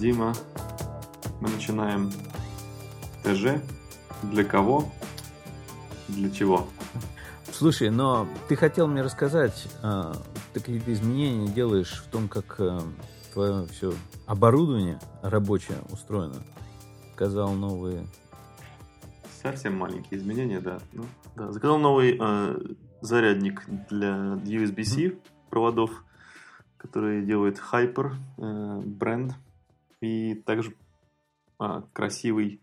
Дима. Мы начинаем ТЖ. Для кого? Для чего? Слушай, но ты хотел мне рассказать, а, ты какие-то изменения делаешь в том, как а, твое все оборудование рабочее устроено. Сказал новые... Совсем маленькие изменения, да. Ну, да. Заказал новый э, зарядник для USB-C проводов, который делает Hyper э, бренд. И также э, красивый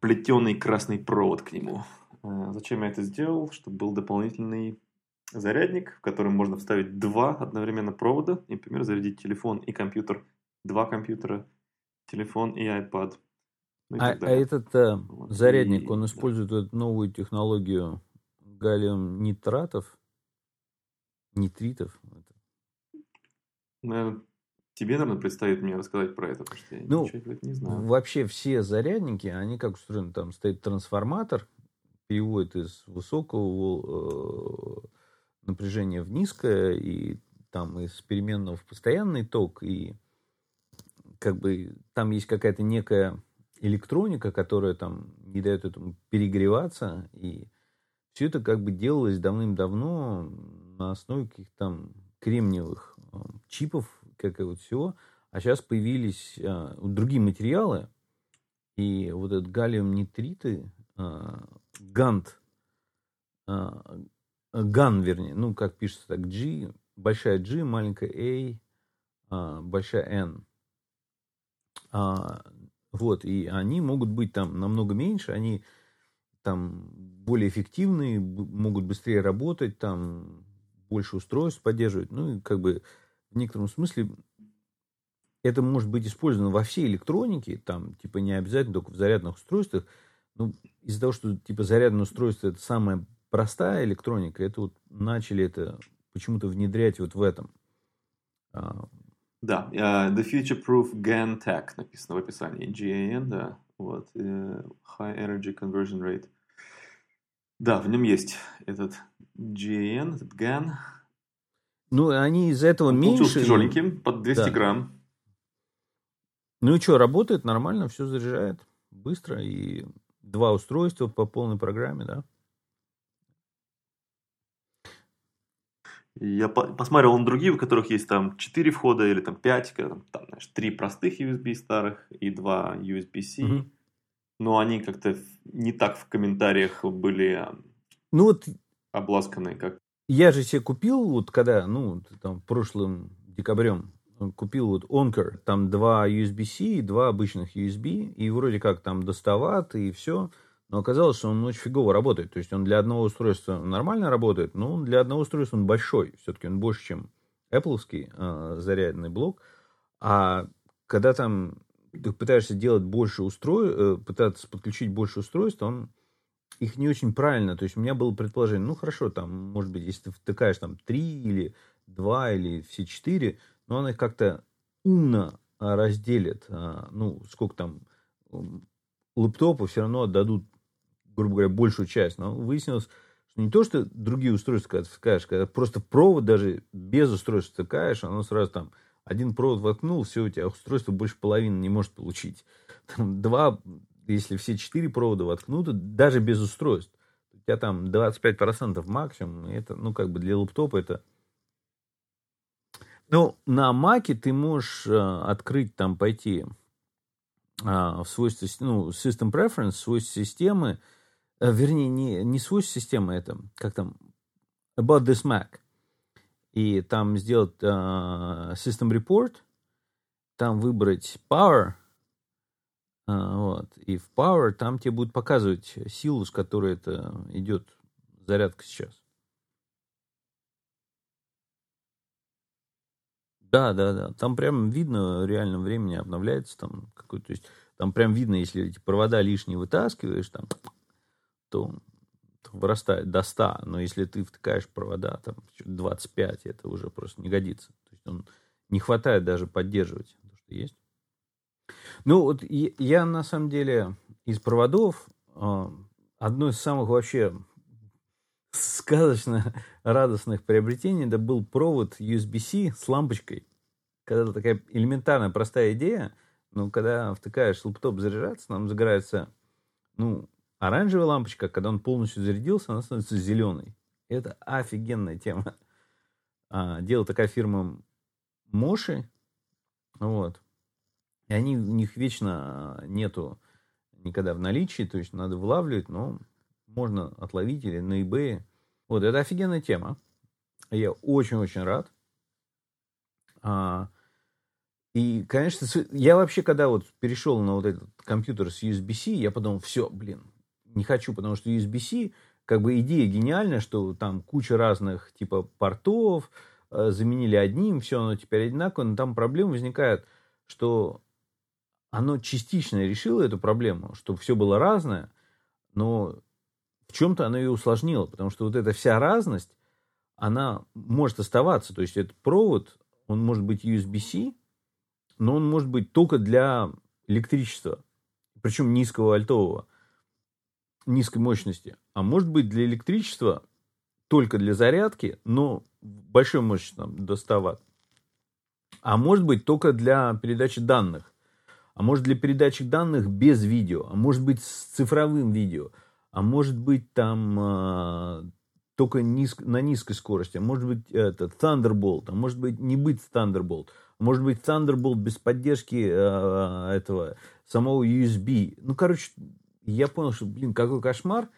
плетеный красный провод к нему. Э, зачем я это сделал? Чтобы был дополнительный зарядник, в который можно вставить два одновременно провода, и, например, зарядить телефон и компьютер, два компьютера, телефон и iPad. Ну, и а, а этот э, вот. зарядник, и, он использует да. эту новую технологию галлиум нитратов, нитритов? Наверное, тебе, наверное, предстоит мне рассказать про это, потому что я ну, ничего не знаю. Вообще все зарядники, они как устроены, там стоит трансформатор, переводит из высокого э, напряжения в низкое, и там из переменного в постоянный ток, и как бы там есть какая-то некая электроника, которая там не дает этому перегреваться, и все это как бы делалось давным-давно на основе каких-то там кремниевых э, чипов, как и вот всего, а сейчас появились э, другие материалы, и вот этот галлиум нитриты, э, гант, э, ган, вернее, ну, как пишется так, G, большая G, маленькая A, э, большая N. А, вот, и они могут быть там намного меньше, они там более эффективные, могут быстрее работать, там больше устройств поддерживать. Ну, и как бы в некотором смысле это может быть использовано во всей электронике, там, типа, не обязательно только в зарядных устройствах. Ну, из-за того, что, типа, зарядное устройство это самая простая электроника, это вот начали это почему-то внедрять вот в этом. А, да, uh, The Future Proof GAN Tech написано в описании. GAN, да. Вот. Uh, high Energy Conversion Rate. Да, в нем есть этот GAN, этот GAN. Ну, они из этого Он меньше. Тяжеленьким, под 200 да. грамм. Ну и что, работает нормально, все заряжает быстро. И два устройства по полной программе, да. Я посмотрел на другие, в которых есть там 4 входа или там 5, там, там знаешь, 3 простых USB старых и 2 USB-C. Угу. Но они как-то не так в комментариях были ну, вот обласканы, как... Я же себе купил, вот когда, ну, там, прошлым декабрем, купил вот Onker, там два USB-C и два обычных USB, и вроде как там достават и все. Но оказалось, что он очень фигово работает. То есть он для одного устройства нормально работает, но для одного устройства он большой. Все-таки он больше, чем Apple э, зарядный блок. А когда там ты пытаешься делать больше устройств, э, пытаться подключить больше устройств, он их не очень правильно. То есть у меня было предположение, ну хорошо, там, может быть, если ты втыкаешь там три или два или все четыре, но он их как-то умно а, разделит. А, ну, сколько там лэптопы все равно отдадут грубо говоря, большую часть. Но выяснилось, не то, что другие устройства, когда ты втыкаешь, когда просто провод даже без устройства втыкаешь, оно сразу там один провод воткнул, все, у тебя устройство больше половины не может получить. Там два, если все четыре провода воткнуты, даже без устройств, у тебя там 25% максимум, это, ну, как бы для лаптопа это... Ну, на Маке ты можешь э, открыть, там, пойти э, в свойства, ну, System Preference, свойства системы, Э, вернее, не, не свойство системы, это, как там, About this Mac. И там сделать uh, System Report, там выбрать Power, вот, и в Power там тебе будет показывать силу, с которой это идет зарядка сейчас. Да, да, да. Там прям видно в реальном времени обновляется там какой-то, то есть там прям видно, если эти провода лишние вытаскиваешь, там то вырастает до 100, но если ты втыкаешь провода там 25, это уже просто не годится. То есть он не хватает даже поддерживать то, что есть. Ну вот я на самом деле из проводов а, одно из самых вообще сказочно радостных приобретений это был провод USB-C с лампочкой, когда такая элементарная, простая идея, ну, когда втыкаешь лаптоп заряжаться, нам загорается, ну, оранжевая лампочка, когда он полностью зарядился, она становится зеленой. Это офигенная тема. А, делала такая фирма Моши, вот. И они, у них вечно нету никогда в наличии, то есть надо вылавливать, но можно отловить или на eBay. Вот, это офигенная тема. Я очень-очень рад. А, и, конечно, я вообще, когда вот перешел на вот этот компьютер с USB-C, я подумал, все, блин, не хочу, потому что USB-C, как бы идея гениальная, что там куча разных типа портов, э, заменили одним, все оно теперь одинаково, но там проблема возникает, что оно частично решило эту проблему, чтобы все было разное, но в чем-то оно ее усложнило, потому что вот эта вся разность, она может оставаться. То есть этот провод, он может быть USB-C, но он может быть только для электричества, причем низкого альтового, низкой мощности. А может быть для электричества только для зарядки, но большой мощности, там, до 100 Вт. А может быть только для передачи данных. А может для передачи данных без видео. А может быть с цифровым видео. А может быть там э, только низ, на низкой скорости. А может быть это Thunderbolt. А может быть не быть Thunderbolt. Может быть, Thunderbolt без поддержки э, этого самого USB. Ну, короче, я понял, что, блин, какой кошмар.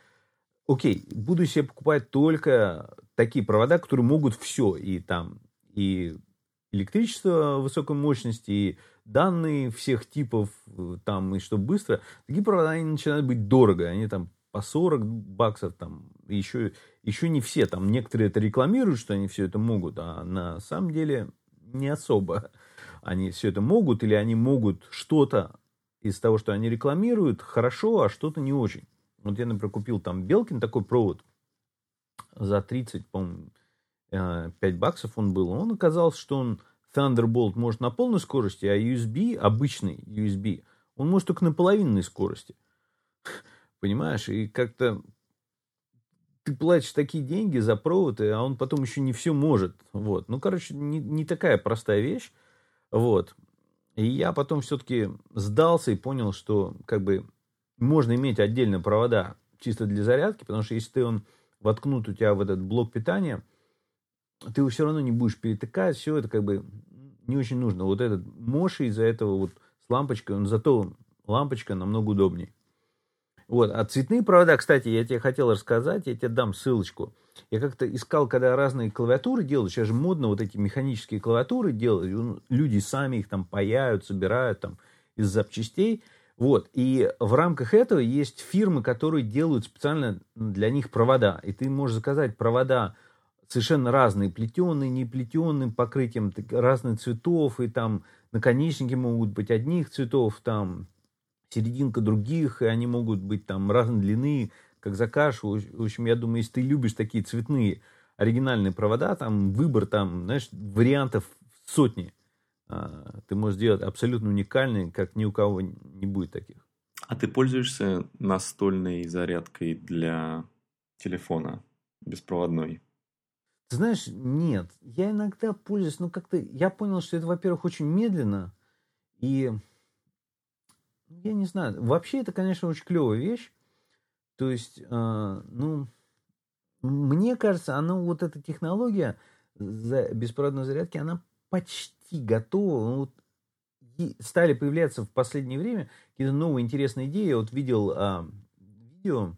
Окей, буду себе покупать только такие провода, которые могут все. И там, и электричество высокой мощности, и данные всех типов, там, и что быстро. Такие провода, они начинают быть дорого. Они там по 40 баксов, там, еще, еще не все. Там некоторые это рекламируют, что они все это могут, а на самом деле не особо они все это могут, или они могут что-то из того, что они рекламируют, хорошо, а что-то не очень. Вот я, например, купил там Белкин такой провод за 30, по-моему, 5 э, баксов он был. Он оказался, что он Thunderbolt может на полной скорости, а USB, обычный USB, он может только на половинной скорости. Понимаешь? И как-то ты платишь такие деньги за провод, а он потом еще не все может. Вот. Ну, короче, не, не такая простая вещь. Вот. И я потом все-таки сдался и понял, что как бы можно иметь отдельные провода чисто для зарядки, потому что если ты он воткнут у тебя в этот блок питания, ты все равно не будешь перетыкать, все это как бы не очень нужно. Вот этот Моши из-за этого вот с лампочкой, он зато лампочка намного удобнее. Вот. А цветные провода, кстати, я тебе хотел рассказать, я тебе дам ссылочку. Я как-то искал, когда разные клавиатуры делают, сейчас же модно вот эти механические клавиатуры делать, люди сами их там паяют, собирают там из запчастей. Вот. И в рамках этого есть фирмы, которые делают специально для них провода. И ты можешь заказать провода совершенно разные, плетеные, не плетеные, покрытием разных цветов, и там наконечники могут быть одних цветов, там серединка других, и они могут быть там разной длины, как закажешь. В общем, я думаю, если ты любишь такие цветные оригинальные провода, там выбор там, знаешь, вариантов сотни. А, ты можешь сделать абсолютно уникальный, как ни у кого не будет таких. А ты пользуешься настольной зарядкой для телефона беспроводной? Знаешь, нет. Я иногда пользуюсь, но как-то я понял, что это, во-первых, очень медленно, и я не знаю. Вообще это, конечно, очень клевая вещь. То есть, э, ну, мне кажется, она вот эта технология за беспроводной зарядки, она почти готова. Ну, вот, стали появляться в последнее время какие-то новые интересные идеи. Я вот видел а, видео,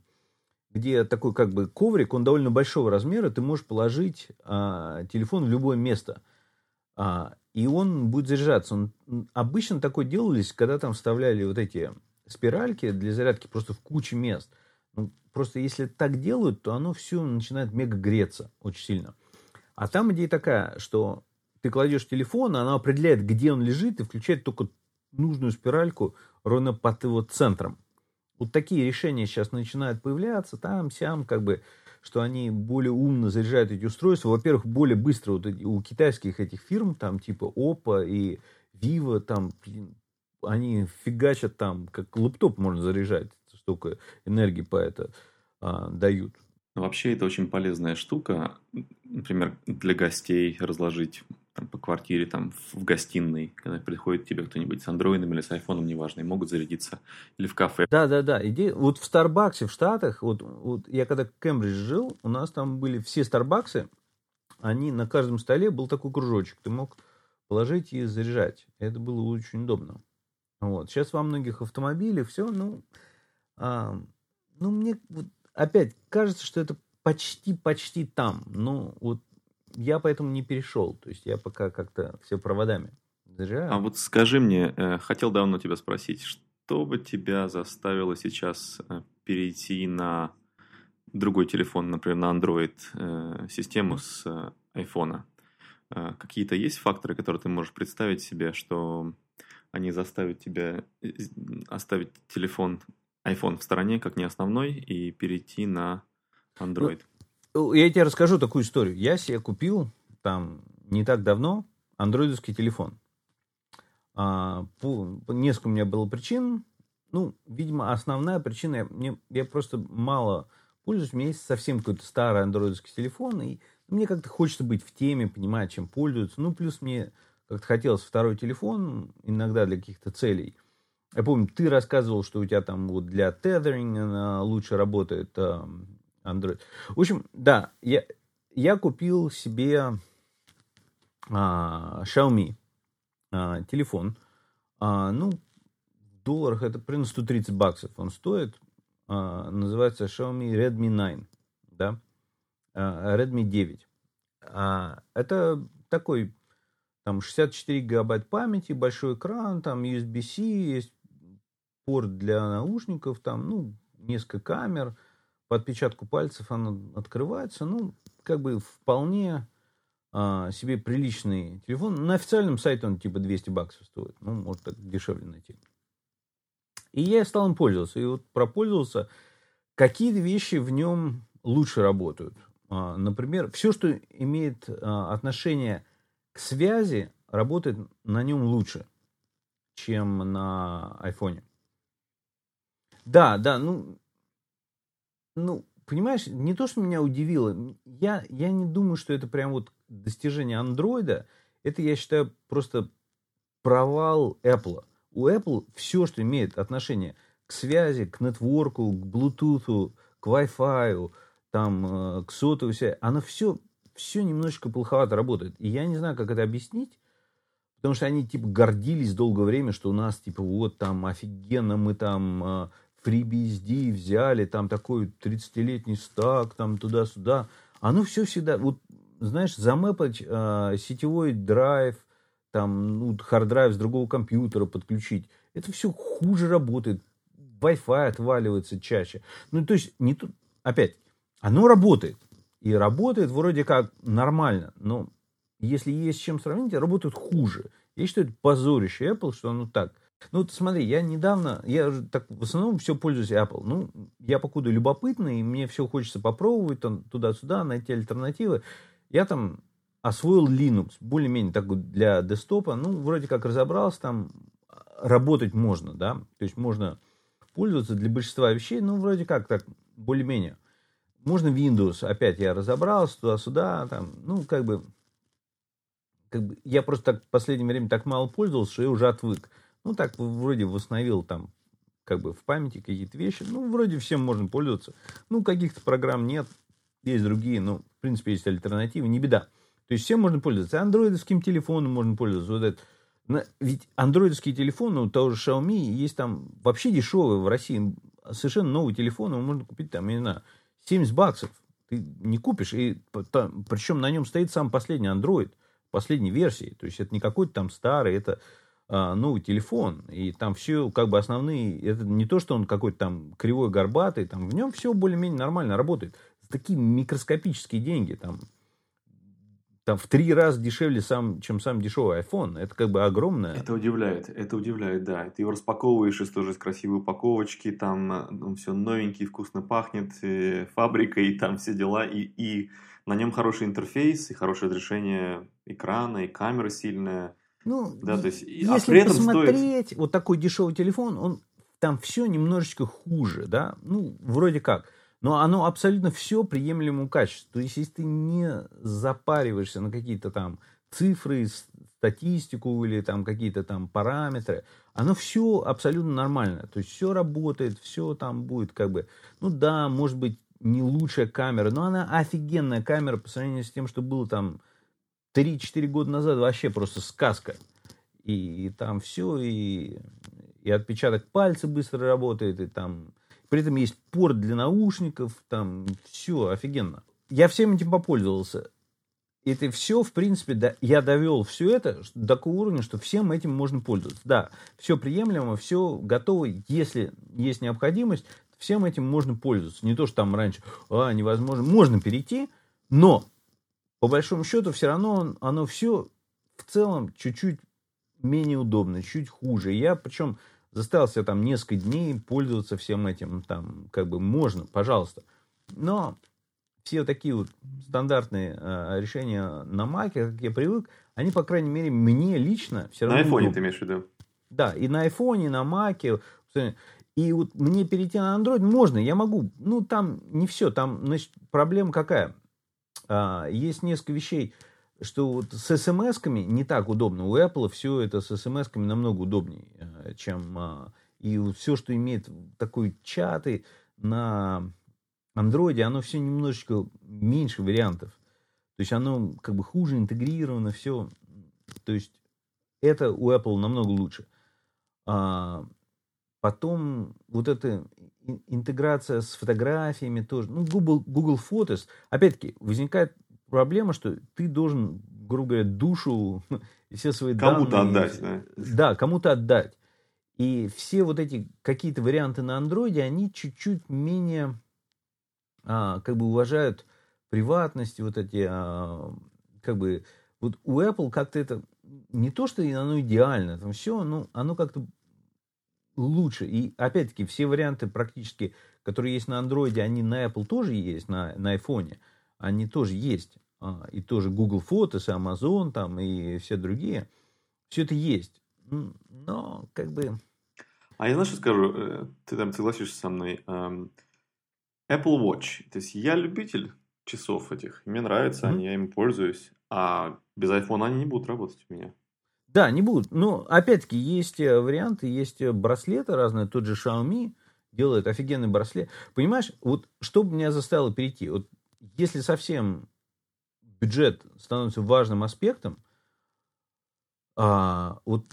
где такой как бы коврик, он довольно большого размера, ты можешь положить а, телефон в любое место. А, и он будет заряжаться. Он, обычно такое делались, когда там вставляли вот эти спиральки для зарядки просто в куче мест. Ну, просто если так делают, то оно все начинает мега греться очень сильно. А там идея такая, что ты кладешь телефон, она определяет, где он лежит, и включает только нужную спиральку ровно под его центром. Вот такие решения сейчас начинают появляться, там, сям, как бы что они более умно заряжают эти устройства. Во-первых, более быстро вот эти, у китайских этих фирм, там типа Oppo и Vivo, там они фигачат там, как лэптоп можно заряжать, столько энергии по это а, дают. Вообще это очень полезная штука, например, для гостей разложить там, по квартире, там, в гостиной, когда приходит тебе кто-нибудь с андроидом или с айфоном, неважно, и могут зарядиться, или в кафе. Да, да, да. Идея, вот в Старбаксе в Штатах, вот, вот я когда в Кембридж жил, у нас там были все Старбаксы, они на каждом столе был такой кружочек, ты мог положить и заряжать. Это было очень удобно. Вот. Сейчас во многих автомобилях все, ну, а, ну мне вот, опять кажется, что это почти-почти там. Но вот я поэтому не перешел. То есть я пока как-то все проводами заряжаю. А вот скажи мне, э, хотел давно тебя спросить, что бы тебя заставило сейчас э, перейти на другой телефон, например, на Android э, систему с iPhone? Какие-то есть факторы, которые ты можешь представить себе, что они заставят тебя оставить телефон iPhone в стороне, как не основной, и перейти на Android? Ну, я тебе расскажу такую историю. Я себе купил там не так давно андроидовский телефон. А, по, по, несколько у меня было причин. Ну, видимо, основная причина, я, мне, я просто мало пользуюсь. У меня есть совсем какой-то старый андроидовский телефон, и мне как-то хочется быть в теме, понимать, чем пользуются. Ну, плюс мне как-то хотелось второй телефон, иногда для каких-то целей. Я помню, ты рассказывал, что у тебя там вот для тедеринга лучше работает Android. В общем, да, я, я купил себе а, Xiaomi а, телефон. А, ну, в долларах это примерно 130 баксов он стоит. А, называется Xiaomi Redmi 9. Да? А, Redmi 9. А, это такой там 64 гигабайт памяти, большой экран, там USB-C, есть порт для наушников, там, ну, несколько камер, по отпечатку пальцев оно открывается. Ну, как бы вполне а, себе приличный телефон. На официальном сайте он типа 200 баксов стоит. Ну, может, так дешевле найти. И я стал им пользоваться. И вот пропользовался. Какие вещи в нем лучше работают? А, например, все, что имеет а, отношение к связи, работает на нем лучше, чем на айфоне. Да, да, ну, ну, понимаешь, не то, что меня удивило, я, я не думаю, что это прям вот достижение андроида, это, я считаю, просто провал Apple. У Apple все, что имеет отношение к связи, к нетворку, к Bluetooth, к Wi-Fi, там, э, к сотовой связи, оно все, все немножечко плоховато работает. И я не знаю, как это объяснить, потому что они, типа, гордились долгое время, что у нас, типа, вот там офигенно мы там FreeBSD взяли, там такой 30-летний стак, там туда-сюда. Оно все всегда, вот, знаешь, замэпать э, сетевой драйв, там, ну, hard drive с другого компьютера подключить, это все хуже работает. Wi-Fi отваливается чаще. Ну, то есть, не тут, опять, оно работает. И работает вроде как нормально, но если есть с чем сравнить, работает хуже. Я считаю, это позорище Apple, что оно так. Ну, вот смотри, я недавно, я так в основном все пользуюсь Apple. Ну, я покуда любопытный, и мне все хочется попробовать там, туда-сюда, найти альтернативы. Я там освоил Linux, более-менее так вот для десктопа. Ну, вроде как разобрался, там работать можно, да. То есть можно пользоваться для большинства вещей, ну, вроде как так, более-менее. Можно Windows, опять я разобрался, туда-сюда, там, ну, как бы, как бы, я просто так в последнее время так мало пользовался, что я уже отвык. Ну, так вроде восстановил там как бы в памяти какие-то вещи. Ну, вроде всем можно пользоваться. Ну, каких-то программ нет, есть другие, но, в принципе, есть альтернативы, не беда. То есть всем можно пользоваться. Андроидовским телефоном можно пользоваться. Вот это. Ведь андроидовские телефоны у того же Xiaomi есть там вообще дешевые в России. Совершенно новый телефон, его можно купить там, я не знаю, 70 баксов. Ты не купишь. И там, причем на нем стоит сам последний Android, последней версии. То есть это не какой-то там старый, это новый телефон, и там все как бы основные, это не то, что он какой-то там кривой, горбатый, там в нем все более-менее нормально работает. Такие микроскопические деньги, там, там в три раза дешевле, сам, чем сам дешевый iPhone. Это как бы огромное. Это удивляет, это удивляет, да. Ты его распаковываешь из тоже с красивой упаковочки, там э, он все новенький, вкусно пахнет, и фабрика, и там все дела, и, и на нем хороший интерфейс, и хорошее разрешение экрана, и камера сильная ну, да, то есть, а если а при этом посмотреть, стоит... вот такой дешевый телефон, он там все немножечко хуже, да, ну, вроде как. Но оно абсолютно все приемлемому качеству. То есть, если ты не запариваешься на какие-то там цифры, статистику или там какие-то там параметры, оно все абсолютно нормально. То есть все работает, все там будет как бы, ну да, может быть не лучшая камера, но она офигенная камера по сравнению с тем, что было там 3-4 года назад, вообще просто сказка. И, и там все, и, и отпечаток пальца быстро работает, и там при этом есть порт для наушников, там все офигенно. Я всем этим попользовался. Это все, в принципе, да, я довел все это до такого уровня, что всем этим можно пользоваться. Да, все приемлемо, все готово. Если есть необходимость, всем этим можно пользоваться. Не то, что там раньше, а, невозможно. Можно перейти, но по большому счету все равно оно все в целом чуть-чуть менее удобно, чуть хуже. Я причем заставил себя там несколько дней пользоваться всем этим, там, как бы можно, пожалуйста. Но все вот такие вот стандартные э, решения на Маке, как я привык, они, по крайней мере, мне лично все равно... На айфоне удобны. ты имеешь в виду? Да, и на айфоне, и на Маке. И вот мне перейти на Android можно, я могу. Ну, там не все, там, значит, проблема какая? А, есть несколько вещей, что вот с смс-ками не так удобно. У Apple все это с смс-ками намного удобнее, э, чем... А, и все, что имеет такой чаты на Android, оно все немножечко меньше вариантов. То есть оно как бы хуже интегрировано, все. То есть это у Apple намного лучше. А, потом вот эта интеграция с фотографиями тоже. Ну, Google, Google Photos. Опять-таки, возникает проблема, что ты должен, грубо говоря, душу и все свои кому данные... Кому-то отдать, да? Да, кому-то отдать. И все вот эти какие-то варианты на андроиде, они чуть-чуть менее а, как бы уважают приватность, вот эти, а, как бы, вот у Apple как-то это, не то, что оно идеально, там все, ну, оно как-то лучше. И опять-таки все варианты практически, которые есть на Android, они на Apple тоже есть, на, на iPhone, они тоже есть а, и тоже Google Photos, и Amazon там, и все другие, все это есть. Но, как бы... А я знаешь, что скажу? Э, ты там согласишься со мной. Apple Watch. То есть я любитель часов этих. Мне нравятся mm-hmm. они, я им пользуюсь. А без iPhone они не будут работать у меня. Да, не будут. Но, опять-таки, есть э, варианты, есть э, браслеты разные. Тот же Xiaomi делает офигенный браслет. Понимаешь, вот что меня заставило перейти? Вот если совсем бюджет становится важным аспектом, а, вот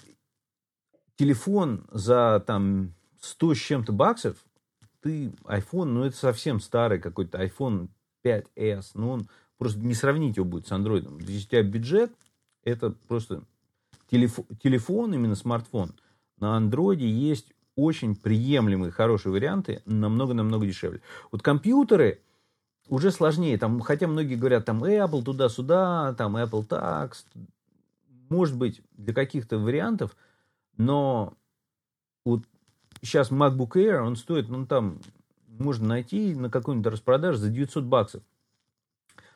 телефон за там 100 с чем-то баксов, ты iPhone, ну это совсем старый какой-то iPhone 5s, ну он просто не сравнить его будет с Android. Если у тебя бюджет, это просто телефон, телефон именно смартфон. На Android есть очень приемлемые, хорошие варианты, намного-намного дешевле. Вот компьютеры, уже сложнее. Там, хотя многие говорят, там Apple туда-сюда, там Apple Tax. Может быть, для каких-то вариантов, но вот сейчас MacBook Air, он стоит, ну там можно найти на какой-нибудь распродаже за 900 баксов.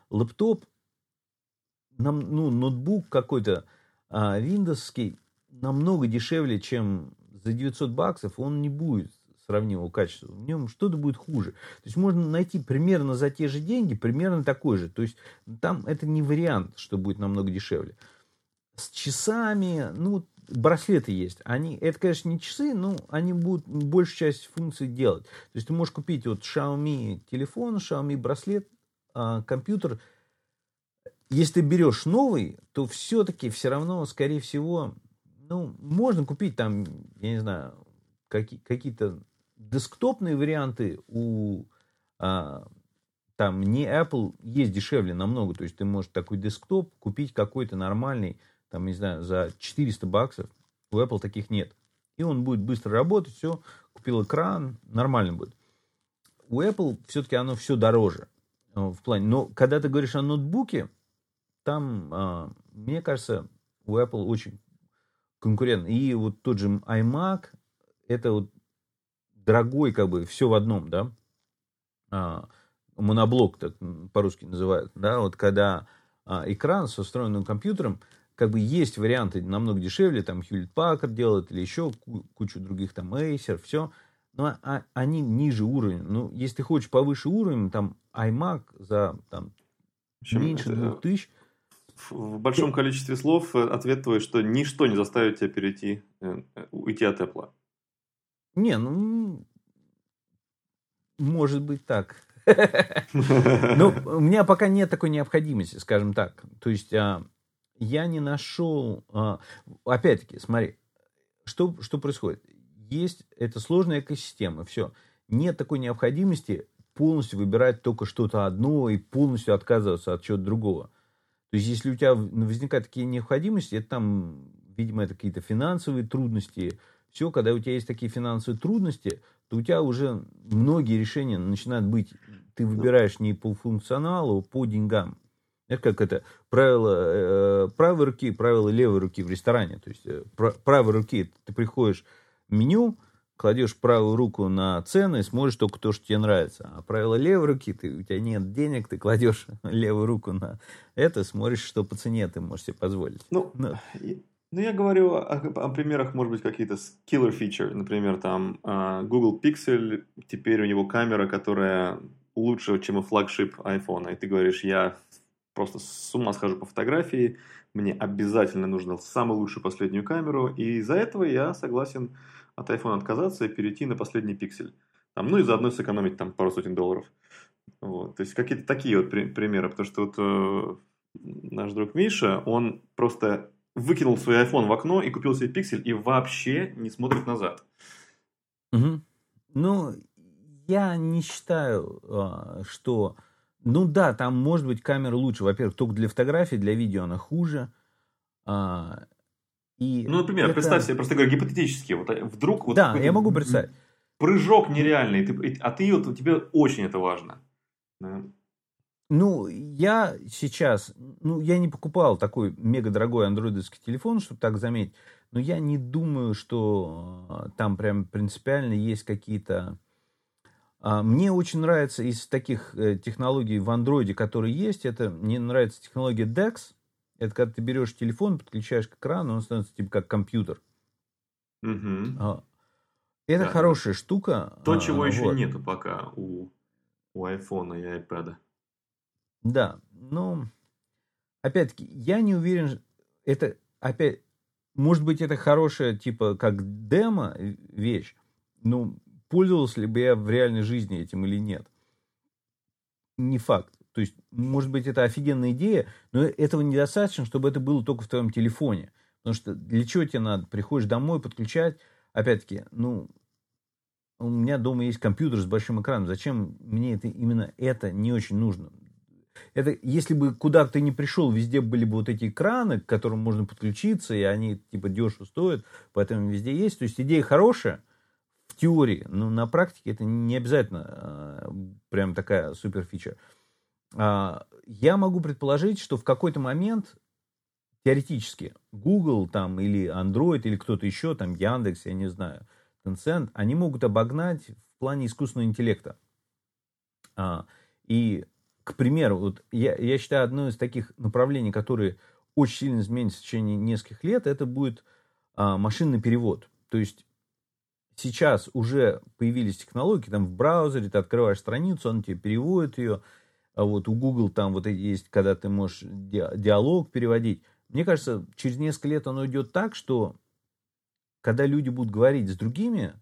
Лэптоп, нам, ну, ноутбук какой-то а, Windows намного дешевле, чем за 900 баксов, он не будет сравнимого качества, в нем что-то будет хуже. То есть можно найти примерно за те же деньги, примерно такой же. То есть там это не вариант, что будет намного дешевле. С часами, ну, браслеты есть. Они, это, конечно, не часы, но они будут большую часть функций делать. То есть ты можешь купить вот Xiaomi телефон, Xiaomi браслет, а, компьютер. Если ты берешь новый, то все-таки все равно, скорее всего, ну, можно купить там, я не знаю, какие, какие-то десктопные варианты у а, там не Apple есть дешевле намного. То есть ты можешь такой десктоп купить какой-то нормальный, там, не знаю, за 400 баксов. У Apple таких нет. И он будет быстро работать, все, купил экран, нормально будет. У Apple все-таки оно все дороже э, в плане. Но когда ты говоришь о ноутбуке, там, а, мне кажется, у Apple очень конкурент. И вот тот же iMac, это вот дорогой, как бы, все в одном, да, а, моноблок, так по-русски называют, да, вот когда а, экран со встроенным компьютером, как бы есть варианты намного дешевле, там Hewlett Packard делает или еще кучу других, там Acer, все, но а, они ниже уровня. Ну, если ты хочешь повыше уровень, там iMac за там, меньше двух тысяч в большом количестве слов э, ответ твой, что ничто не заставит тебя перейти, э, уйти от Apple. Не, ну, может быть так. Ну, у меня пока нет такой необходимости, скажем так. То есть а, я не нашел... А, опять-таки, смотри, что, что происходит? Есть это сложная экосистема, все. Нет такой необходимости полностью выбирать только что-то одно и полностью отказываться от чего-то другого. То есть, если у тебя возникают такие необходимости, это там, видимо, это какие-то финансовые трудности. Все, когда у тебя есть такие финансовые трудности, то у тебя уже многие решения начинают быть, ты выбираешь не по функционалу, а по деньгам. Это как это правило э, правой руки, правило левой руки в ресторане. То есть э, правой руки ты приходишь в меню, кладешь правую руку на цены и смотришь только то, что тебе нравится. А правило левой руки, ты, у тебя нет денег, ты кладешь левую руку на это, смотришь, что по цене ты можешь себе позволить. Ну, Но. Ну. ну я говорю о, о примерах, может быть, какие-то killer feature. Например, там uh, Google Pixel, теперь у него камера, которая лучше, чем и флагшип iPhone. И ты говоришь, я просто с ума схожу по фотографии, мне обязательно нужно самую лучшую последнюю камеру, и из-за этого я согласен от iPhone отказаться и перейти на последний пиксель. Там, ну и заодно сэкономить там пару сотен долларов. Вот. То есть какие-то такие вот при- примеры, потому что вот э, наш друг Миша, он просто выкинул свой iPhone в окно и купил себе пиксель и вообще не смотрит назад. Угу. Ну, я не считаю, а, что... Ну да, там может быть камера лучше. Во-первых, только для фотографий, для видео она хуже. А, и ну, например, это... представь себе, просто говорю, гипотетически, вот э, вдруг... Вот да, я могу представить. Прыжок нереальный, ты, а ты вот, тебе очень это важно. Да. Ну, я сейчас, ну, я не покупал такой мега дорогой андроидовский телефон, чтобы так заметить, но я не думаю, что а, там прям принципиально есть какие-то... А, мне очень нравится из таких э, технологий в андроиде, которые есть, это мне нравится технология DeX, это когда ты берешь телефон, подключаешь к экрану, он становится типа как компьютер. Угу. Это да. хорошая штука. То, чего а, еще вот. нету пока у, у iPhone и iPad. Да, но опять-таки, я не уверен, это опять, может быть, это хорошая, типа, как демо вещь, но пользовался ли бы я в реальной жизни этим или нет? Не факт. То есть, может быть, это офигенная идея, но этого недостаточно, чтобы это было только в твоем телефоне. Потому что для чего тебе надо? Приходишь домой, подключать. Опять-таки, ну, у меня дома есть компьютер с большим экраном. Зачем мне это именно это не очень нужно? Это если бы куда ты не пришел, везде были бы вот эти экраны, к которым можно подключиться, и они типа дешево стоят, поэтому везде есть. То есть идея хорошая в теории, но на практике это не обязательно э, прям такая супер фича. А, я могу предположить, что в какой-то момент теоретически Google там или Android или кто-то еще, там Яндекс, я не знаю, Tencent, они могут обогнать в плане искусственного интеллекта. А, и, к примеру, вот я, я считаю, одно из таких направлений, которые очень сильно изменится в течение нескольких лет, это будет а, машинный перевод. То есть сейчас уже появились технологии, там в браузере ты открываешь страницу, он тебе переводит ее, а вот у Google там вот есть, когда ты можешь диалог переводить. Мне кажется, через несколько лет оно идет так, что когда люди будут говорить с другими,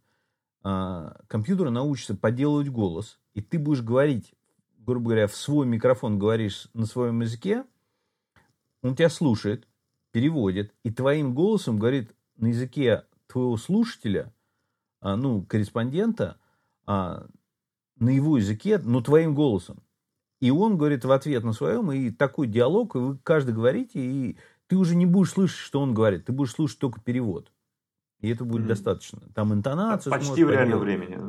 а, компьютер научится подделывать голос, и ты будешь говорить, грубо говоря, в свой микрофон говоришь на своем языке, он тебя слушает, переводит, и твоим голосом говорит на языке твоего слушателя, а, ну, корреспондента, а, на его языке, но твоим голосом. И он говорит в ответ на своем, и такой диалог, и вы каждый говорите, и ты уже не будешь слышать, что он говорит, ты будешь слушать только перевод. И это будет mm-hmm. достаточно. Там интонация. Почти в реальном времени.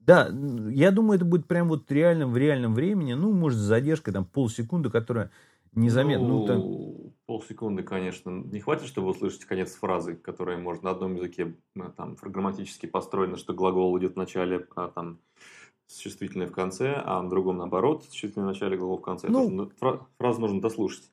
Да, я думаю, это будет прям вот реально в реальном времени, ну, может, с задержкой, там, полсекунды, которая незаметно. Ну, ну там... полсекунды, конечно, не хватит, чтобы услышать конец фразы, которая, может, на одном языке там грамматически построена, что глагол идет в начале, а там существительное в конце, а на другом наоборот, существительное в начале, глагол в конце. Ну, Это, фразу нужно дослушать.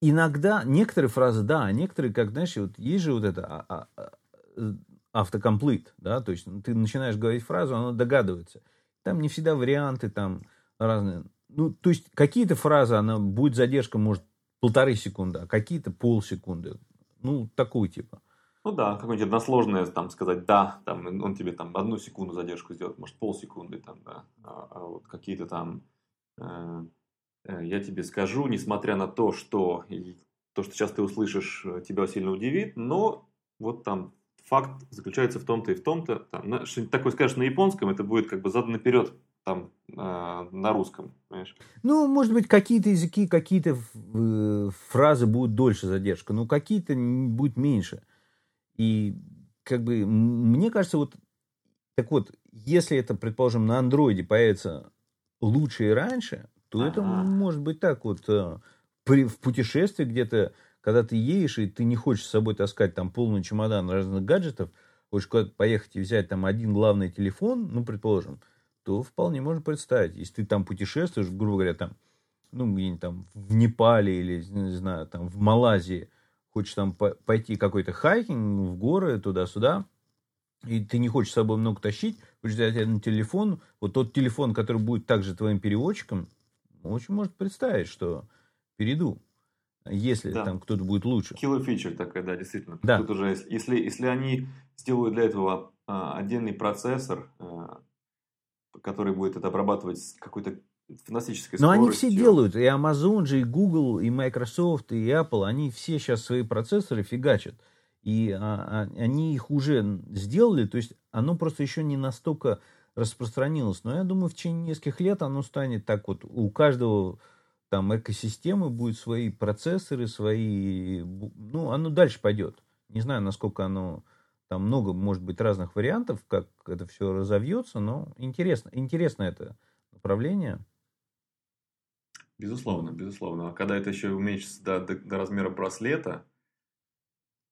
Иногда, некоторые фразы, да, а некоторые, как, знаешь, вот есть же вот это а, а, а, э, автокомплит, да, то есть ты начинаешь говорить фразу, она догадывается. Там не всегда варианты, там разные. Ну, то есть какие-то фразы, она будет задержка, может, полторы секунды, а какие-то полсекунды. Ну, такого типа. Ну да, какое-нибудь односложное, там, сказать «да», там, он тебе там одну секунду задержку сделает, может, полсекунды, там, да. А, а вот какие-то там э, э, «я тебе скажу, несмотря на то, что то, что сейчас ты услышишь, э, тебя сильно удивит, но вот там факт заключается в том-то и в том-то. Что-нибудь такое скажешь на японском, это будет как бы задан наперед там э, на русском, понимаешь? Ну, может быть, какие-то языки, какие-то э, фразы будут дольше задержка, но какие-то будет меньше. И как бы мне кажется, вот так вот, если это, предположим, на андроиде появится лучше и раньше, то А-а-а. это может быть так вот э, при, в путешествии где-то, когда ты едешь, и ты не хочешь с собой таскать там полный чемодан разных гаджетов, хочешь куда-то поехать и взять там один главный телефон, ну, предположим, то вполне можно представить, если ты там путешествуешь, грубо говоря, там, ну, где-нибудь там в Непале или, не знаю, там в Малайзии, хочешь там пойти какой-то хайкинг в горы, туда-сюда, и ты не хочешь с собой много тащить, хочешь взять один телефон, вот тот телефон, который будет также твоим переводчиком, очень может представить, что перейду, если да. там кто-то будет лучше. Killer feature такая, да, действительно. Да. Тут уже, если, если они сделают для этого а, отдельный процессор, а, который будет это обрабатывать с какой-то фантастической Но они все делают, и Amazon же, и Google, и Microsoft, и Apple, они все сейчас свои процессоры фигачат. И а, а, они их уже сделали, то есть оно просто еще не настолько распространилось. Но я думаю, в течение нескольких лет оно станет так вот, у каждого там экосистемы будут свои процессоры, свои... Ну, оно дальше пойдет. Не знаю, насколько оно... Там много, может быть, разных вариантов, как это все разовьется, но интересно, интересно это направление. Безусловно, безусловно. А когда это еще уменьшится до, до, до размера браслета,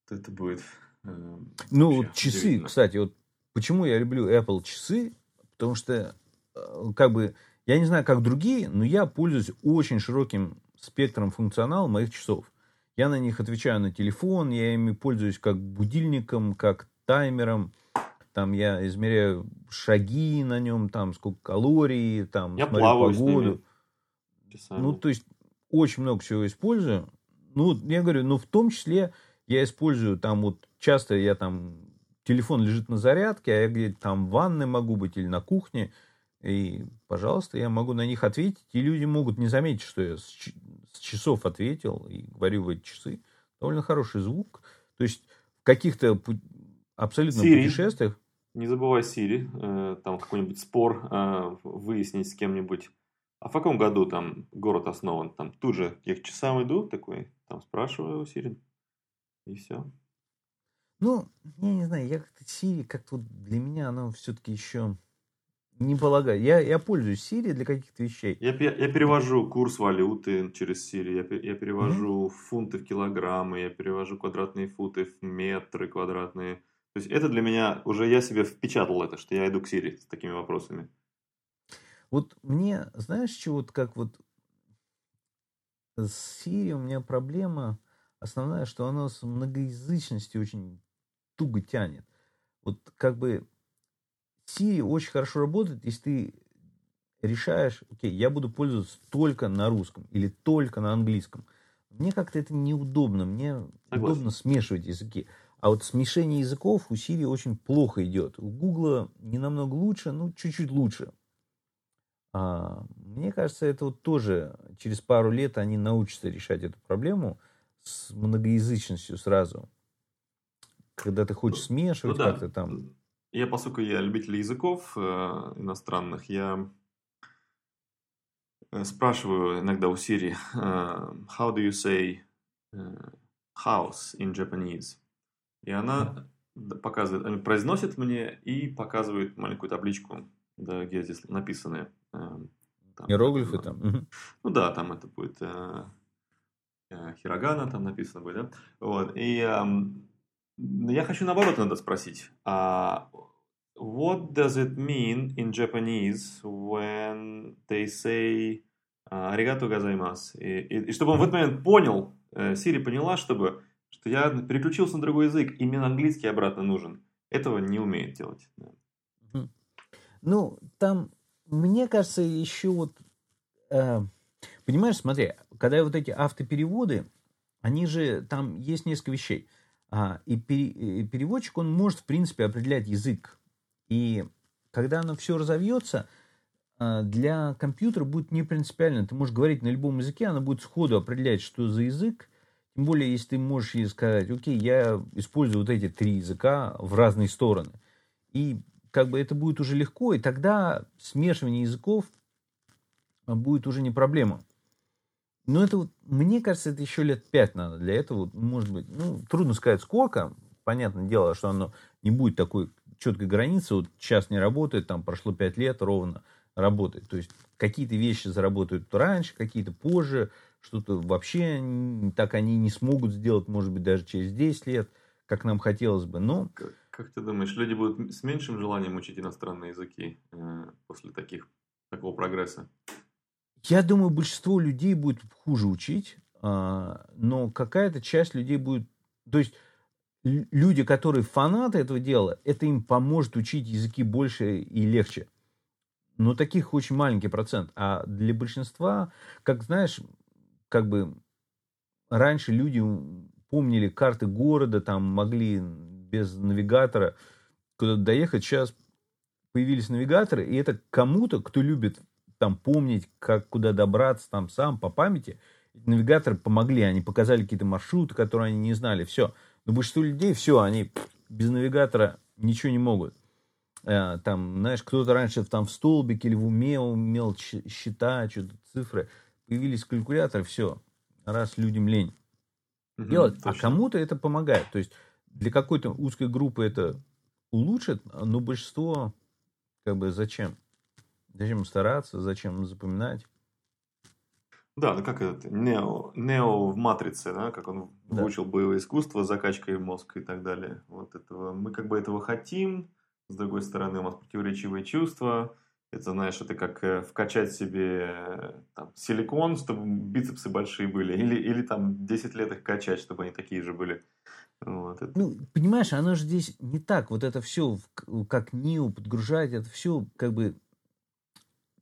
то это будет... Э, ну, вот часы, кстати, вот почему я люблю Apple часы, потому что э, как бы я не знаю, как другие, но я пользуюсь очень широким спектром функционала моих часов. Я на них отвечаю на телефон, я ими пользуюсь как будильником, как таймером. Там я измеряю шаги на нем, там сколько калорий, там я смотрю погоду. Ну, то есть очень много всего использую. Ну, я говорю, ну, в том числе я использую там вот часто я там телефон лежит на зарядке, а я где-то там в ванной могу быть или на кухне. И, пожалуйста, я могу на них ответить, и люди могут не заметить, что я с, с часов ответил и говорю в эти часы. Довольно хороший звук. То есть в каких-то абсолютно Siri. путешествиях... Не забывай Сири, э, там какой-нибудь спор э, выяснить с кем-нибудь. А в каком году там город основан? Там тут же я к часам иду, такой, там спрашиваю у Сири, и все. Ну, я не знаю, я как-то Сири, как-то вот для меня оно все-таки еще не полагаю. Я, я пользуюсь Siri для каких-то вещей. Я, я, я перевожу курс валюты через Siri, я, я перевожу mm-hmm. фунты в килограммы, я перевожу квадратные футы в метры квадратные. То есть это для меня, уже я себе впечатал это, что я иду к Siri с такими вопросами. Вот мне, знаешь, что вот как вот с Siri у меня проблема основная, что она с многоязычностью очень туго тянет. Вот как бы Siri очень хорошо работает, если ты решаешь, окей, я буду пользоваться только на русском или только на английском. Мне как-то это неудобно, мне Согласен. удобно смешивать языки. А вот смешение языков у Siri очень плохо идет. У Гугла не намного лучше, ну, чуть-чуть лучше. А, мне кажется, это вот тоже через пару лет они научатся решать эту проблему с многоязычностью сразу. Когда ты хочешь смешивать ну, да. как-то там. Я, поскольку я любитель языков э, иностранных, я э, спрашиваю иногда у Siri, э, how do you say э, house in Japanese? И она показывает, произносит мне и показывает маленькую табличку, да, где здесь написаны. Э, там, Иероглифы там? Ну да, там это будет э, э, хирогана, там написано будет, да? Вот, и э, я хочу наоборот надо спросить. Uh, what does it mean in Japanese when they say «аригато газаймас»? И, и, и чтобы он в этот момент понял, Сири поняла, чтобы, что я переключился на другой язык, именно английский обратно нужен. Этого не умеет делать. Ну, там, мне кажется, еще вот... Э, понимаешь, смотри, когда вот эти автопереводы, они же, там есть несколько вещей. А, и, пере, и переводчик, он может, в принципе, определять язык. И когда оно все разовьется, а, для компьютера будет не принципиально. Ты можешь говорить на любом языке, она будет сходу определять, что за язык. Тем более, если ты можешь ей сказать, окей, я использую вот эти три языка в разные стороны. И как бы это будет уже легко, и тогда смешивание языков будет уже не проблема. Но это вот, мне кажется, это еще лет пять надо для этого. Может быть, ну, трудно сказать сколько. Понятное дело, что оно не будет такой четкой границы. Вот сейчас не работает, там прошло пять лет ровно работает. То есть какие-то вещи заработают раньше, какие-то позже, что-то вообще так они не смогут сделать, может быть, даже через 10 лет, как нам хотелось бы. Но... Как, ты думаешь, люди будут с меньшим желанием учить иностранные языки э, после таких, такого прогресса? Я думаю, большинство людей будет хуже учить, а, но какая-то часть людей будет... То есть люди, которые фанаты этого дела, это им поможет учить языки больше и легче. Но таких очень маленький процент. А для большинства, как знаешь, как бы раньше люди помнили карты города, там могли без навигатора куда-то доехать. Сейчас появились навигаторы, и это кому-то, кто любит там помнить, как куда добраться там сам по памяти, навигаторы помогли, они показали какие-то маршруты, которые они не знали, все. Но большинство людей, все, они без навигатора ничего не могут. Э, там, знаешь, кто-то раньше там в столбике или в уме умел считать, что-то цифры. Появились калькуляторы, все. Раз людям лень угу, делать. А точно. А кому-то это помогает. То есть для какой-то узкой группы это улучшит, но большинство как бы зачем? Зачем стараться, зачем запоминать? Да, ну как это, Нео, Нео в Матрице, да, как он да. выучил боевое искусство, закачкой мозга и так далее. Вот этого. Мы как бы этого хотим, с другой стороны, у нас противоречивые чувства. Это, знаешь, это как э, вкачать себе э, там, силикон, чтобы бицепсы большие были, или, или там 10 лет их качать, чтобы они такие же были. Вот. Ну, понимаешь, оно же здесь не так. Вот это все, как НИУ подгружать, это все как бы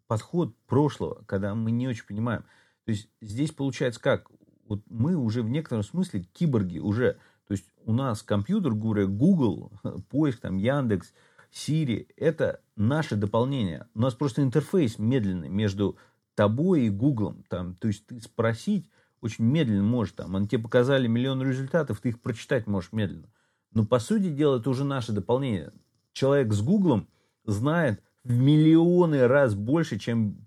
подход прошлого, когда мы не очень понимаем. То есть здесь получается как? Вот мы уже в некотором смысле киборги уже. То есть у нас компьютер, говоря, Google, поиск, там, Яндекс – Siri – это наше дополнение. У нас просто интерфейс медленный между тобой и Google. Там, то есть ты спросить очень медленно можешь. Там, они тебе показали миллион результатов, ты их прочитать можешь медленно. Но по сути дела это уже наше дополнение. Человек с Google знает в миллионы раз больше, чем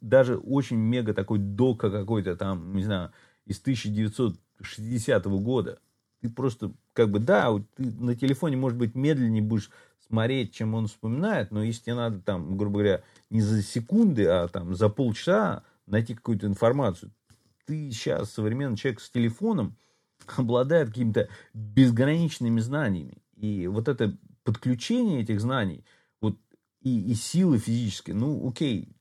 даже очень мега такой дока какой-то там, не знаю, из 1960 года. Ты просто, как бы, да, ты на телефоне, может быть, медленнее будешь смотреть, чем он вспоминает, но если тебе надо там, грубо говоря, не за секунды, а там за полчаса найти какую-то информацию, ты сейчас современный человек с телефоном обладает какими-то безграничными знаниями. И вот это подключение этих знаний, вот и, и силы физической, ну, окей,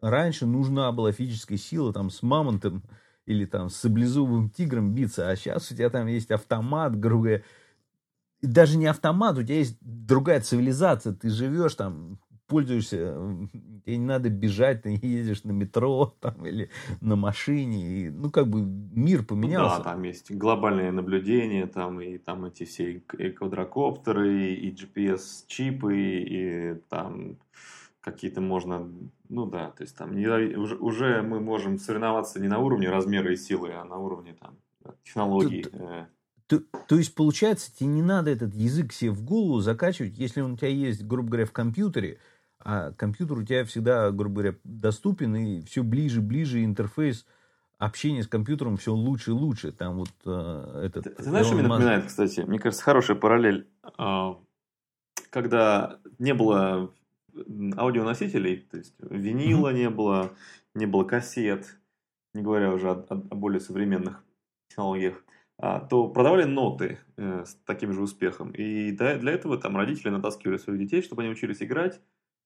раньше нужна была физическая сила там с мамонтом или там с саблезубым тигром биться, а сейчас у тебя там есть автомат, грубо говоря, даже не автомат, у тебя есть другая цивилизация, ты живешь там, пользуешься, тебе не надо бежать, ты ездишь на метро там, или на машине, и, ну, как бы мир поменялся. Ну, да, там есть глобальное наблюдение, там, и там эти все и квадрокоптеры, и GPS-чипы, и там какие-то можно, ну да, то есть там не, уже, уже мы можем соревноваться не на уровне размера и силы, а на уровне там технологий. Тут, э, то, то есть, получается, тебе не надо этот язык себе в голову закачивать, если он у тебя есть, грубо говоря, в компьютере, а компьютер у тебя всегда, грубо говоря, доступен, и все ближе, ближе интерфейс общения с компьютером все лучше и лучше. Там вот э, этот... Ты, ты знаешь, что мне напоминает, кстати? Мне кажется, хорошая параллель. А, когда не было аудионосителей, то есть винила mm-hmm. не было, не было кассет, не говоря уже о, о более современных технологиях. А, то продавали ноты э, с таким же успехом. И для этого там родители натаскивали своих детей, чтобы они учились играть.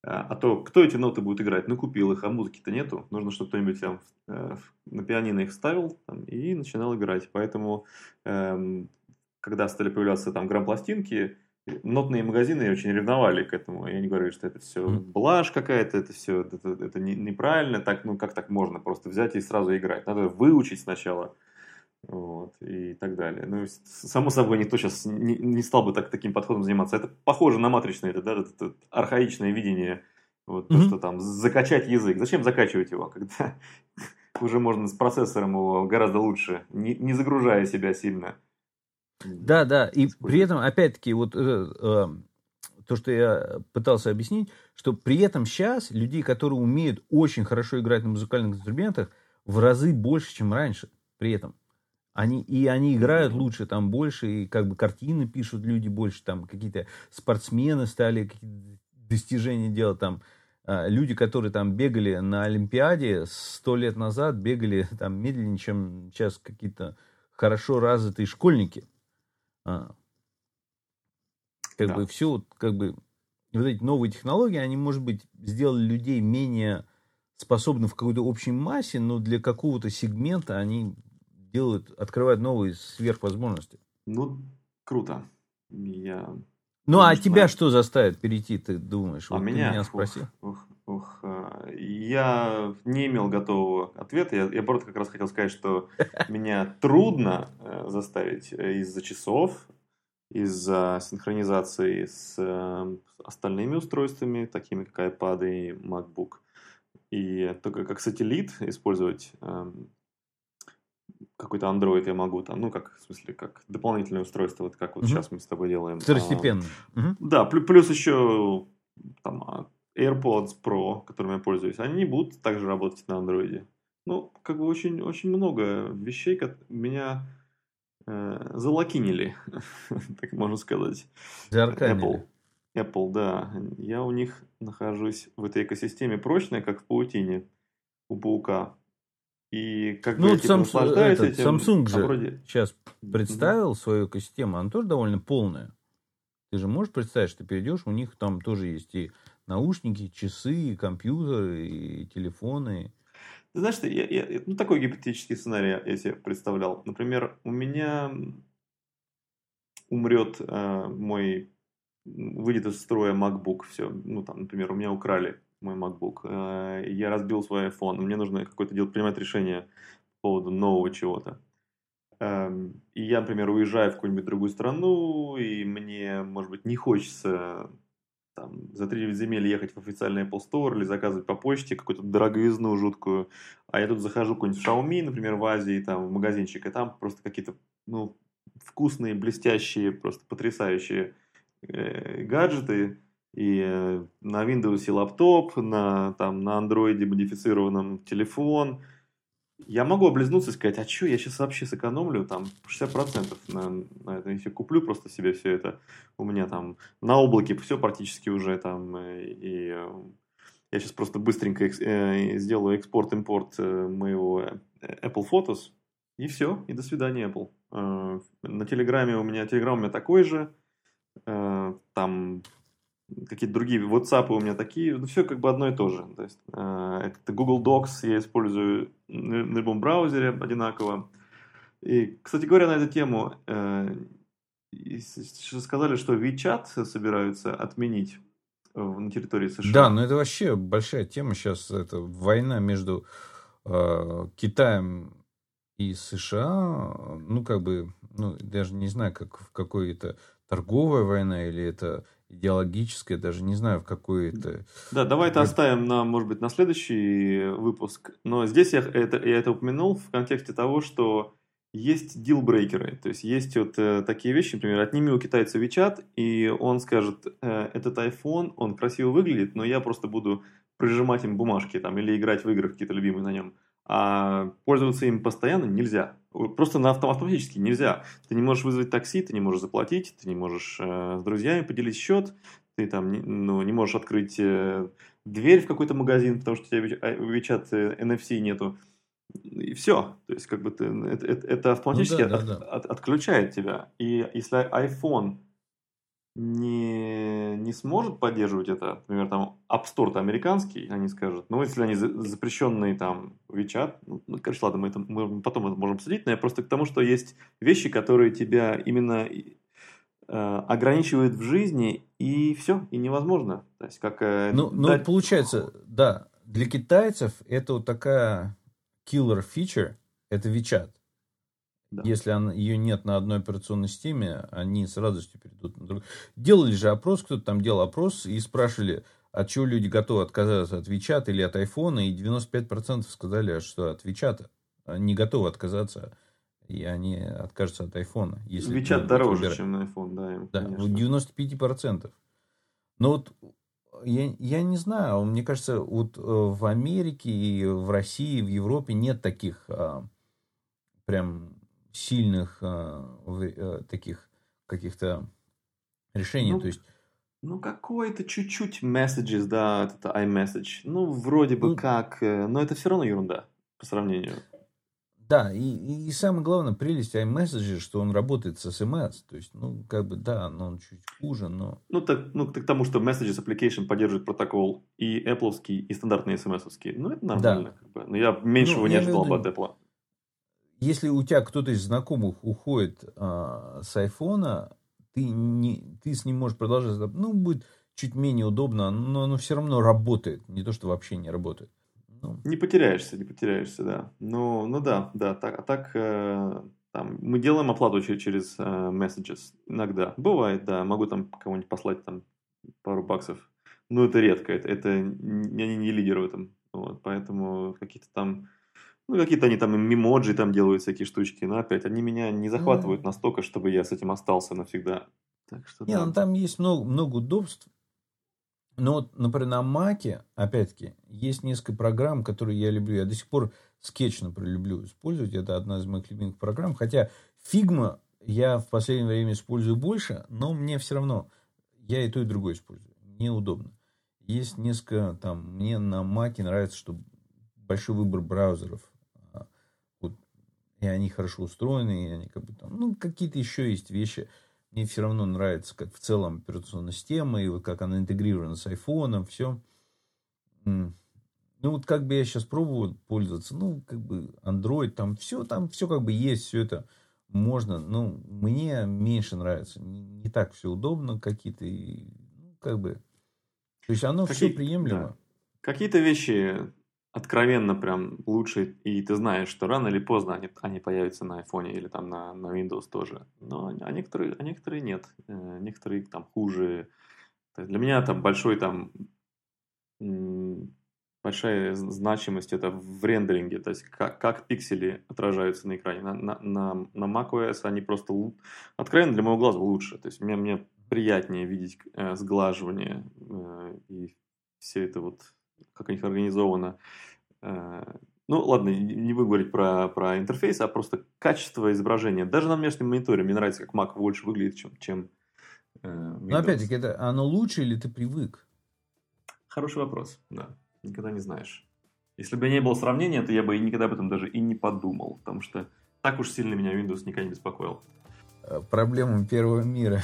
А, а то кто эти ноты будет играть? Ну, купил их, а музыки-то нету. Нужно, чтобы кто-нибудь там э, на пианино их ставил там, и начинал играть. Поэтому, эм, когда стали появляться там грамм-пластинки, нотные магазины очень ревновали к этому. И они говорили, что это все блажь какая-то, это все это, это не, неправильно. Так, ну как так можно просто взять и сразу играть? Надо выучить сначала. Вот, и так далее. Ну, само собой, никто сейчас не, не стал бы так, таким подходом заниматься. Это похоже на матричное, это, да, это, это архаичное видение, вот, mm-hmm. то, что там закачать язык. Зачем закачивать его, когда уже можно с процессором его гораздо лучше, не, не загружая себя сильно. Да, да, и при этом, опять-таки, вот э, э, то, что я пытался объяснить, что при этом сейчас людей, которые умеют очень хорошо играть на музыкальных инструментах, в разы больше, чем раньше. При этом они, и они играют лучше, там больше, и как бы картины пишут люди больше, там какие-то спортсмены стали какие-то достижения делать, там э, люди, которые там бегали на Олимпиаде сто лет назад, бегали там медленнее, чем сейчас какие-то хорошо развитые школьники. А. Как да. бы все, как бы вот эти новые технологии, они, может быть, сделали людей менее способны в какой-то общей массе, но для какого-то сегмента они делают, открывают новые сверхвозможности. Ну, круто. Я... Ну, а тебя знаю. что заставит перейти, ты думаешь? А вот меня? меня спросил. Ух, ух, ух. А, я не имел готового ответа. Я, я просто как раз хотел сказать, что меня трудно э, заставить э, из-за часов, из-за синхронизации с э, остальными устройствами, такими как iPad и MacBook. И только как сателлит использовать эм, какой-то Android я могу там, ну, как, в смысле, как дополнительное устройство, вот как вот угу. сейчас мы с тобой делаем. Второстепенно. А, угу. Да, плюс, плюс еще там а, AirPods Pro, которыми я пользуюсь, они не будут также работать на Android. Ну, как бы очень, очень много вещей, как меня э, залокинили, так можно сказать. Apple. Apple, да. Я у них нахожусь в этой экосистеме прочная, как в паутине у паука. И как ну, бы типа, Samsung, этот, этим, Samsung а же вроде... сейчас представил mm-hmm. свою экосистему, она тоже довольно полная. Ты же можешь представить, что ты перейдешь, у них там тоже есть и наушники, и часы, и компьютеры, и телефоны. Ты знаешь, я, я, ну, такой гипотетический сценарий я себе представлял. Например, у меня умрет э, мой, выйдет из строя MacBook, все, ну, там, например, у меня украли мой MacBook. Э, я разбил свой iPhone. Мне нужно какое-то делать, принимать решение по поводу нового чего-то. Эм, и я, например, уезжаю в какую-нибудь другую страну, и мне, может быть, не хочется там, за 3 земель ехать в официальный Apple Store или заказывать по почте какую-то дороговизну жуткую. А я тут захожу какой-нибудь в Xiaomi, например, в Азии, там, в магазинчик, и там просто какие-то, ну, вкусные, блестящие, просто потрясающие э, гаджеты, и э, на Windows лаптоп, на, там, на Android модифицированном телефон. Я могу облизнуться и сказать, а что, я сейчас вообще сэкономлю там 60% на, на это, если куплю просто себе все это. У меня там на облаке все практически уже там, э, и э, я сейчас просто быстренько экс, э, сделаю экспорт-импорт моего Apple Photos, и все, и до свидания, Apple. Э, на Телеграме у меня, Телеграм у меня такой же, э, там какие-то другие, WhatsApp у меня такие, ну, все как бы одно и то же. То есть, э, это Google Docs я использую на любом браузере одинаково. И, кстати говоря, на эту тему, э, сказали, что WeChat собираются отменить на территории США. Да, но это вообще большая тема сейчас. Это война между э, Китаем и США. Ну, как бы, ну, даже не знаю, как в какой это торговая война или это идеологическое, даже не знаю, в какой это... Да, давай это оставим на, может быть, на следующий выпуск. Но здесь я это, я это упомянул в контексте того, что есть дилбрейкеры, то есть есть вот э, такие вещи, например, отними у китайца WeChat, и он скажет, э, этот iPhone, он красиво выглядит, но я просто буду прижимать им бумажки там или играть в игры какие-то любимые на нем. А пользоваться им постоянно нельзя. Просто на автоматически нельзя. Ты не можешь вызвать такси, ты не можешь заплатить, ты не можешь э, с друзьями поделить счет, ты там не, ну, не можешь открыть э, дверь в какой-то магазин, потому что у тебя WeChat э, NFC нету. И все. То есть, как бы ты, это, это, это автоматически ну, да, от, да, да. От, отключает тебя. И если iPhone не, не сможет поддерживать это, например, там App Store американский, они скажут, ну, если они запрещенные там WeChat, ну, ну короче, ладно, мы, это, мы потом это можем обсудить, но я просто к тому, что есть вещи, которые тебя именно э, ограничивает в жизни, и все, и невозможно. То есть, как, э, ну, ну, дать... получается, да, для китайцев это вот такая killer feature, это WeChat. Да. Если она, ее нет на одной операционной системе, они с радостью перейдут на другую. Делали же опрос, кто-то там делал опрос и спрашивали, от чего люди готовы отказаться, от WeChat или от iPhone, и 95% сказали, что от WeChat. Не готовы отказаться, и они откажутся от iPhone. Если WeChat дороже, выбирать. чем на iPhone, да. Им, да, конечно. 95%. Но вот я, я не знаю, мне кажется, вот э, в Америке и в России, в Европе нет таких а, прям сильных а, а, таких каких-то решений. Ну, То есть ну, какой-то чуть-чуть messages, да, это iMessage. Ну, вроде бы ну, как, э, но это все равно ерунда по сравнению. Да, и, и, и самое главное, прелесть iMessage, что он работает с SMS. То есть, ну, как бы, да, но он чуть хуже, но... Ну, так, ну, к тому, что Messages Application поддерживает протокол и Apple, и стандартные SMS-овские. Ну, это нормально. Да. Как бы. Но я меньшего ну, не ожидал бы от Apple. Если у тебя кто-то из знакомых уходит а, с айфона, ты, не, ты с ним можешь продолжать, ну, будет чуть менее удобно, но оно все равно работает, не то, что вообще не работает. Ну. Не потеряешься, не потеряешься, да. Ну, ну да, да, так, а так э, там, мы делаем оплату через, через э, messages иногда. Бывает, да, могу там кого-нибудь послать там пару баксов. Но это редко, это, это они не лидеры в этом. Вот, поэтому какие-то там ну, какие-то они там мемоджи там делают всякие штучки, но опять они меня не захватывают mm. настолько, чтобы я с этим остался навсегда. Так что, не, да. ну, там есть много, много удобств. Но вот, например, на Маке, опять-таки, есть несколько программ, которые я люблю. Я до сих пор скетч, например, люблю использовать. Это одна из моих любимых программ. Хотя Figma я в последнее время использую больше, но мне все равно, я и то, и другое использую. Мне удобно. Есть несколько, там, мне на Маке нравится, что большой выбор браузеров и они хорошо устроены, и они как бы там, ну, какие-то еще есть вещи. Мне все равно нравится, как в целом операционная система, и вот как она интегрирована с айфоном, все. Ну, вот как бы я сейчас пробую пользоваться, ну, как бы Android, там все, там все как бы есть, все это можно, ну, мне меньше нравится, не, не так все удобно, какие-то, ну, как бы, то есть оно Какие, все приемлемо. Да. Какие-то вещи откровенно прям лучше, и ты знаешь, что рано или поздно они, они появятся на iPhone или там на, на Windows тоже. Но а некоторые, а некоторые нет. Э, некоторые там хуже. Для меня там большой там большая значимость это в рендеринге, то есть как, как пиксели отражаются на экране. На, на, на, на macOS они просто откровенно для моего глаза лучше. То есть мне, мне приятнее видеть э, сглаживание э, и все это вот как у них организовано. Э, ну, ладно, не буду говорить про, про интерфейс, а просто качество изображения. Даже на внешнем мониторе мне нравится, как Mac больше выглядит, чем, чем э, Но опять-таки, это оно лучше или ты привык? Хороший вопрос, да. Никогда не знаешь. Если бы не было сравнения, то я бы никогда об этом даже и не подумал, потому что так уж сильно меня Windows никогда не беспокоил. Э, проблема первого мира.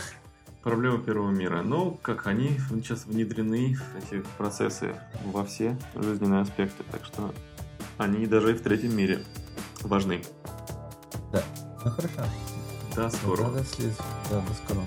Проблема первого мира. Ну, как они сейчас внедрены, эти процессы, во все жизненные аспекты. Так что они даже и в третьем мире важны. Да. Ну хорошо. До скорого. Да, до следующего. Да, до скорого.